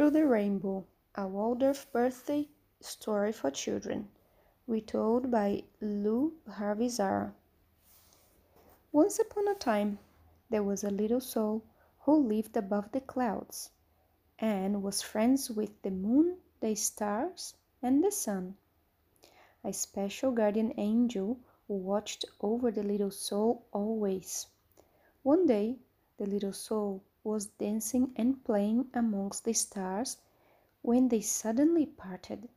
Through the Rainbow, a Waldorf birthday story for children, retold by Lou Harvey-Zahra. Once upon a time, there was a little soul who lived above the clouds and was friends with the moon, the stars, and the sun. A special guardian angel watched over the little soul always. One day, the little soul was dancing and playing amongst the stars when they suddenly parted.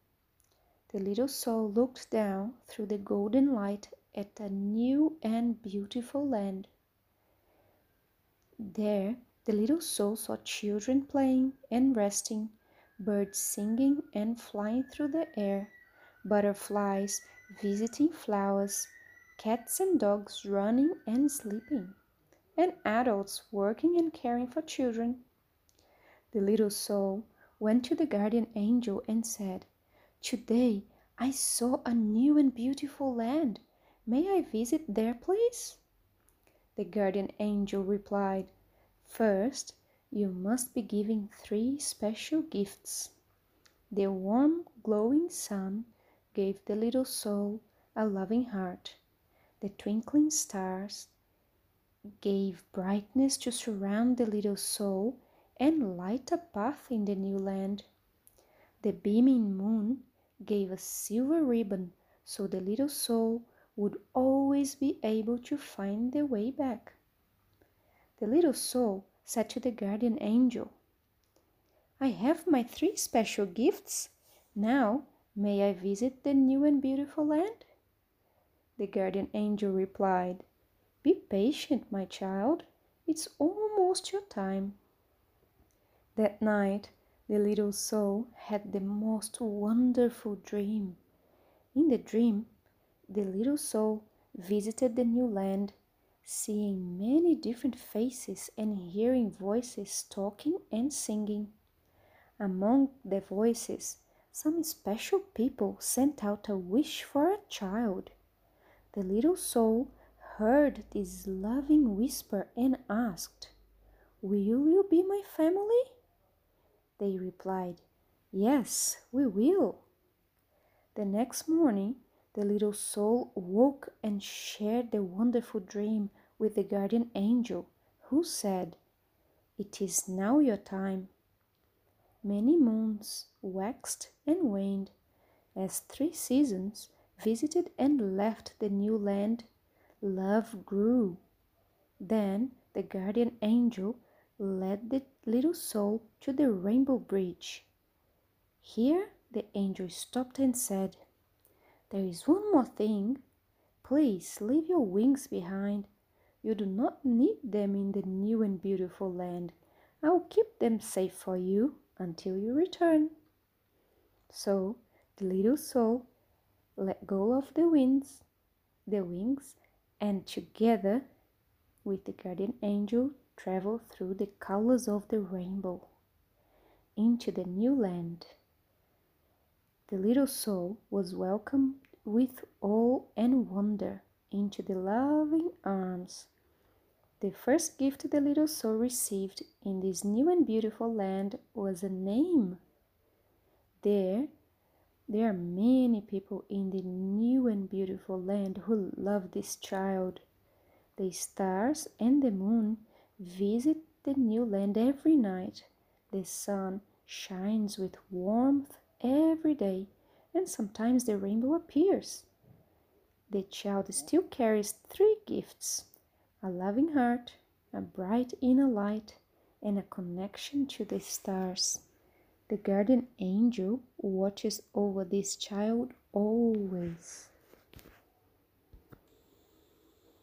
The little soul looked down through the golden light at a new and beautiful land. There, the little soul saw children playing and resting, birds singing and flying through the air, butterflies visiting flowers, cats and dogs running and sleeping and adults working and caring for children. The little soul went to the guardian angel and said, Today I saw a new and beautiful land. May I visit there, please? The guardian angel replied, First, you must be giving three special gifts. The warm, glowing sun gave the little soul a loving heart. The twinkling stars gave brightness to surround the little soul and light a path in the new land. The beaming moon gave a silver ribbon so the little soul would always be able to find the way back. The little soul said to the guardian angel, I have my three special gifts. Now, may I visit the new and beautiful land? The guardian angel replied, be patient, my child. It's almost your time. That night, the little soul had the most wonderful dream. In the dream, the little soul visited the new land, seeing many different faces and hearing voices talking and singing. Among the voices, some special people sent out a wish for a child. The little soul heard this loving whisper and asked, Will you be my family? They replied, Yes, we will. The next morning, the little soul woke and shared the wonderful dream with the guardian angel, who said, It is now your time. Many moons waxed and waned as three seasons visited and left the new land love grew. Then the guardian angel led the little soul to the rainbow bridge. Here the angel stopped and said, There is one more thing. Please leave your wings behind. You do not need them in the new and beautiful land. I will keep them safe for you until you return. So the little soul let go of the wings, the wings and together with the guardian angel travel through the colors of the rainbow into the new land. The little soul was welcomed with awe and wonder into the loving arms. The first gift the little soul received in this new and beautiful land was a name. There there are many people in the new and beautiful land who love this child. The stars and the moon visit the new land every night. The sun shines with warmth every day, and sometimes the rainbow appears. The child still carries three gifts a loving heart, a bright inner light, and a connection to the stars. The guardian angel watches over this child always.